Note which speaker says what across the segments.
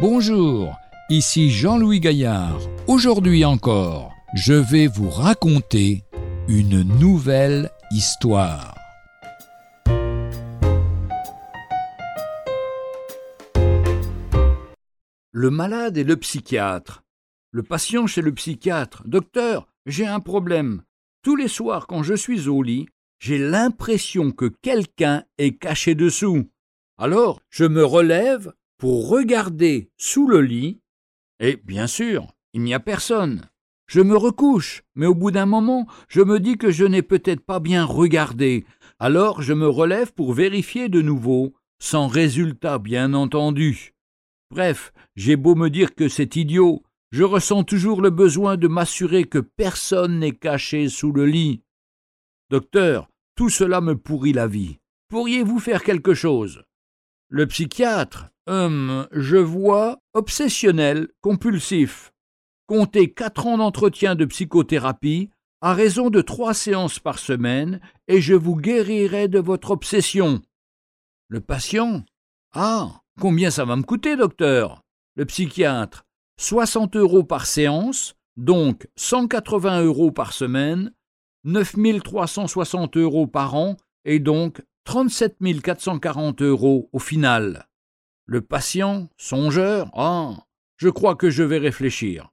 Speaker 1: Bonjour, ici Jean-Louis Gaillard. Aujourd'hui encore, je vais vous raconter une nouvelle histoire.
Speaker 2: Le malade et le psychiatre. Le patient chez le psychiatre. Docteur, j'ai un problème. Tous les soirs quand je suis au lit, j'ai l'impression que quelqu'un est caché dessous. Alors, je me relève pour regarder sous le lit, et bien sûr, il n'y a personne. Je me recouche, mais au bout d'un moment, je me dis que je n'ai peut-être pas bien regardé, alors je me relève pour vérifier de nouveau, sans résultat bien entendu. Bref, j'ai beau me dire que c'est idiot, je ressens toujours le besoin de m'assurer que personne n'est caché sous le lit. Docteur, tout cela me pourrit la vie. Pourriez-vous faire quelque chose? Le psychiatre, Hum, je vois obsessionnel, compulsif. Comptez quatre ans d'entretien de psychothérapie à raison de trois séances par semaine et je vous guérirai de votre obsession. Le patient Ah, combien ça va me coûter, docteur? Le psychiatre 60 euros par séance, donc 180 euros par semaine, 9360 euros par an et donc 37 440 euros au final. Le patient, songeur, ah, je crois que je vais réfléchir.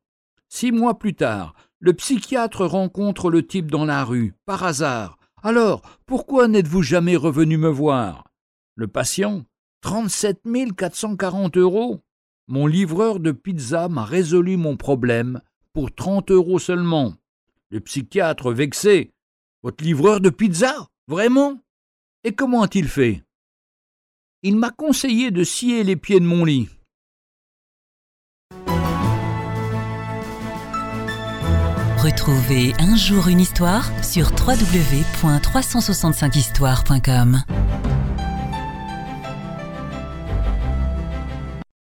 Speaker 2: Six mois plus tard, le psychiatre rencontre le type dans la rue, par hasard. Alors, pourquoi n'êtes-vous jamais revenu me voir? Le patient, 37 440 euros. Mon livreur de pizza m'a résolu mon problème pour 30 euros seulement. Le psychiatre vexé. Votre livreur de pizza? Vraiment? Et comment a-t-il fait? Il m'a conseillé de scier les pieds de mon lit.
Speaker 3: Retrouvez un jour une histoire sur www.365histoire.com.